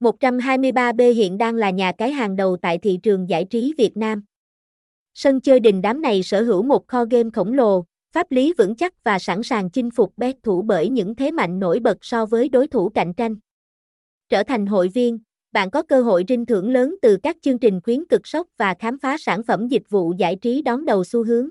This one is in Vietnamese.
123B hiện đang là nhà cái hàng đầu tại thị trường giải trí Việt Nam. Sân chơi đình đám này sở hữu một kho game khổng lồ, pháp lý vững chắc và sẵn sàng chinh phục bet thủ bởi những thế mạnh nổi bật so với đối thủ cạnh tranh. Trở thành hội viên, bạn có cơ hội rinh thưởng lớn từ các chương trình khuyến cực sốc và khám phá sản phẩm dịch vụ giải trí đón đầu xu hướng.